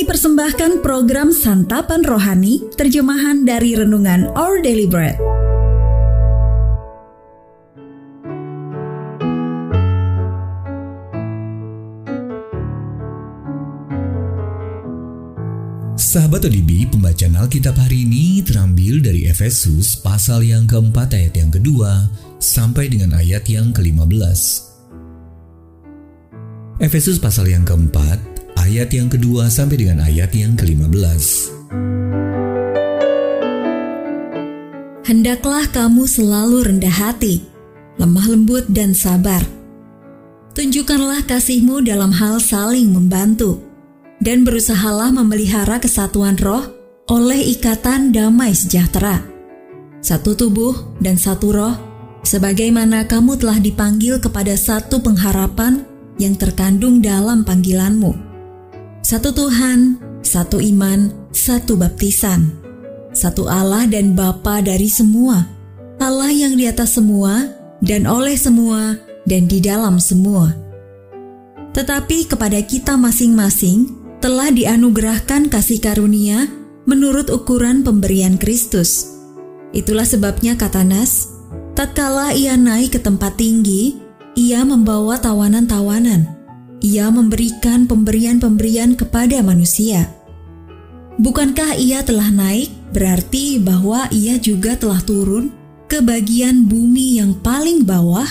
Kami persembahkan program Santapan Rohani, terjemahan dari Renungan Our Daily Bread. Sahabat ODB, pembacaan Alkitab hari ini terambil dari Efesus pasal yang keempat ayat yang kedua sampai dengan ayat yang ke-15. Efesus pasal yang keempat, ayat yang kedua sampai dengan ayat yang ke-15. Hendaklah kamu selalu rendah hati, lemah lembut dan sabar. Tunjukkanlah kasihmu dalam hal saling membantu dan berusahalah memelihara kesatuan roh oleh ikatan damai sejahtera. Satu tubuh dan satu roh, sebagaimana kamu telah dipanggil kepada satu pengharapan yang terkandung dalam panggilanmu. Satu Tuhan, satu iman, satu baptisan, satu Allah dan Bapa dari semua, Allah yang di atas semua dan oleh semua dan di dalam semua. Tetapi kepada kita masing-masing, telah dianugerahkan kasih karunia menurut ukuran pemberian Kristus. Itulah sebabnya kata Nas, tatkala ia naik ke tempat tinggi, ia membawa tawanan-tawanan. Ia memberikan pemberian-pemberian kepada manusia. Bukankah ia telah naik berarti bahwa ia juga telah turun ke bagian bumi yang paling bawah?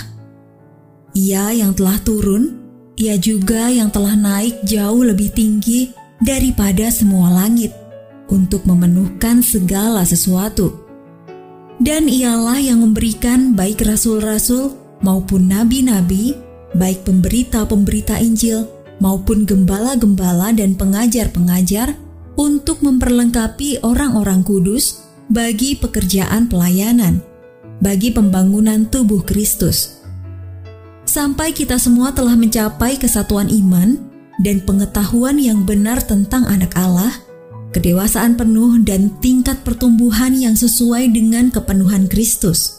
Ia yang telah turun ia juga yang telah naik jauh lebih tinggi daripada semua langit untuk memenuhkan segala sesuatu. Dan ialah yang memberikan baik rasul-rasul maupun nabi-nabi, baik pemberita-pemberita Injil maupun gembala-gembala dan pengajar-pengajar untuk memperlengkapi orang-orang kudus bagi pekerjaan pelayanan, bagi pembangunan tubuh Kristus. Sampai kita semua telah mencapai kesatuan iman dan pengetahuan yang benar tentang Anak Allah, kedewasaan penuh, dan tingkat pertumbuhan yang sesuai dengan kepenuhan Kristus,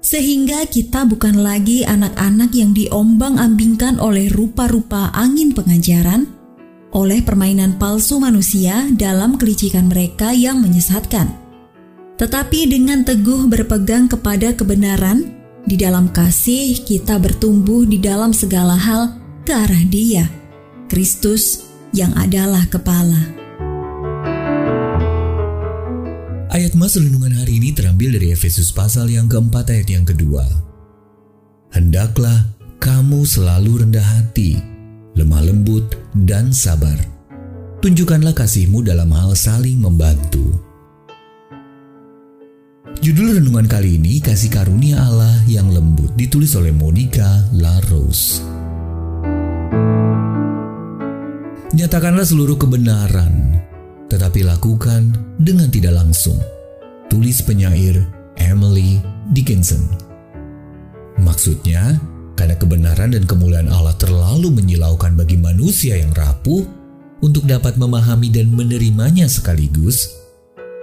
sehingga kita bukan lagi anak-anak yang diombang-ambingkan oleh rupa-rupa angin pengajaran, oleh permainan palsu manusia dalam kelicikan mereka yang menyesatkan, tetapi dengan teguh berpegang kepada kebenaran di dalam kasih kita bertumbuh di dalam segala hal ke arah Dia, Kristus yang adalah kepala. Ayat mas renungan hari ini terambil dari Efesus pasal yang keempat ayat yang kedua. Hendaklah kamu selalu rendah hati, lemah lembut, dan sabar. Tunjukkanlah kasihmu dalam hal saling membantu Judul renungan kali ini Kasih Karunia Allah yang Lembut ditulis oleh Monica Larose. Nyatakanlah seluruh kebenaran, tetapi lakukan dengan tidak langsung. Tulis penyair Emily Dickinson. Maksudnya, karena kebenaran dan kemuliaan Allah terlalu menyilaukan bagi manusia yang rapuh untuk dapat memahami dan menerimanya sekaligus,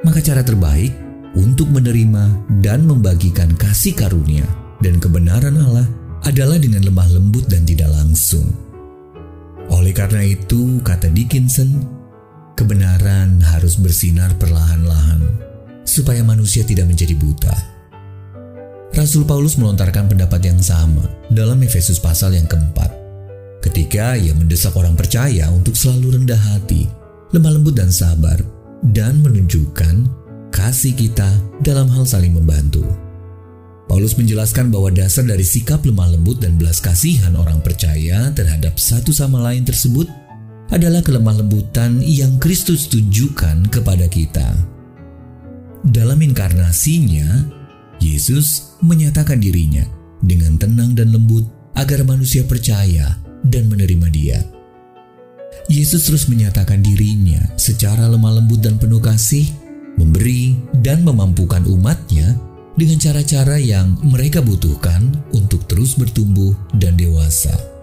maka cara terbaik untuk menerima dan membagikan kasih karunia dan kebenaran Allah adalah dengan lemah lembut dan tidak langsung. Oleh karena itu, kata Dickinson, kebenaran harus bersinar perlahan-lahan supaya manusia tidak menjadi buta. Rasul Paulus melontarkan pendapat yang sama dalam Efesus pasal yang keempat. Ketika ia mendesak orang percaya untuk selalu rendah hati, lemah lembut dan sabar, dan menunjukkan kasih kita dalam hal saling membantu. Paulus menjelaskan bahwa dasar dari sikap lemah lembut dan belas kasihan orang percaya terhadap satu sama lain tersebut adalah kelemah lembutan yang Kristus tunjukkan kepada kita. Dalam inkarnasinya, Yesus menyatakan dirinya dengan tenang dan lembut agar manusia percaya dan menerima dia. Yesus terus menyatakan dirinya secara lemah lembut dan penuh kasih memberi, dan memampukan umatnya dengan cara-cara yang mereka butuhkan untuk terus bertumbuh dan dewasa.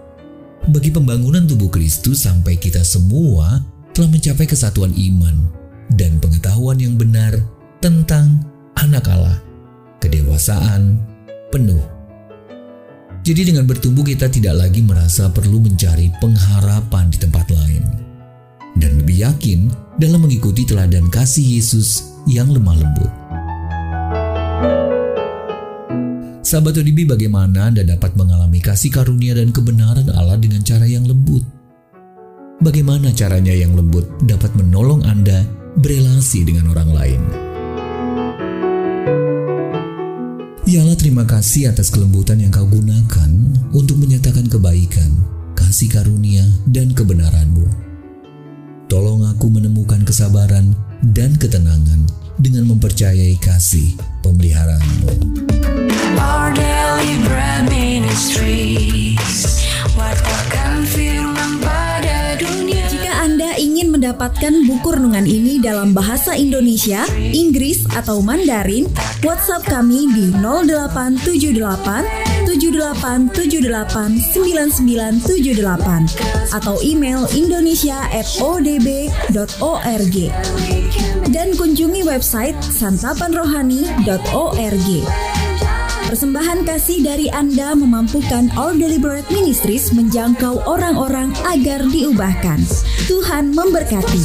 Bagi pembangunan tubuh Kristus sampai kita semua telah mencapai kesatuan iman dan pengetahuan yang benar tentang anak Allah, kedewasaan penuh. Jadi dengan bertumbuh kita tidak lagi merasa perlu mencari pengharapan di tempat lain. dan lebih yakin dalam mengikuti teladan kasih Yesus yang lemah lembut. Sahabat ODB bagaimana Anda dapat mengalami kasih karunia dan kebenaran Allah dengan cara yang lembut? Bagaimana caranya yang lembut dapat menolong Anda berelasi dengan orang lain? Ya Allah terima kasih atas kelembutan yang kau gunakan untuk menyatakan kebaikan, kasih karunia, dan kebenaranmu. Tolong aku menemukan kesabaran dan ketenangan dengan mempercayai kasih pemeliharaanmu. Our Jika Anda ingin mendapatkan buku renungan ini dalam bahasa Indonesia, Inggris, atau Mandarin, WhatsApp kami di 0878 7878 9978 atau email indonesia@odb.org dan kunjungi website santapanrohani.org. Persembahan kasih dari Anda memampukan All Deliberate Ministries menjangkau orang-orang agar diubahkan. Tuhan memberkati.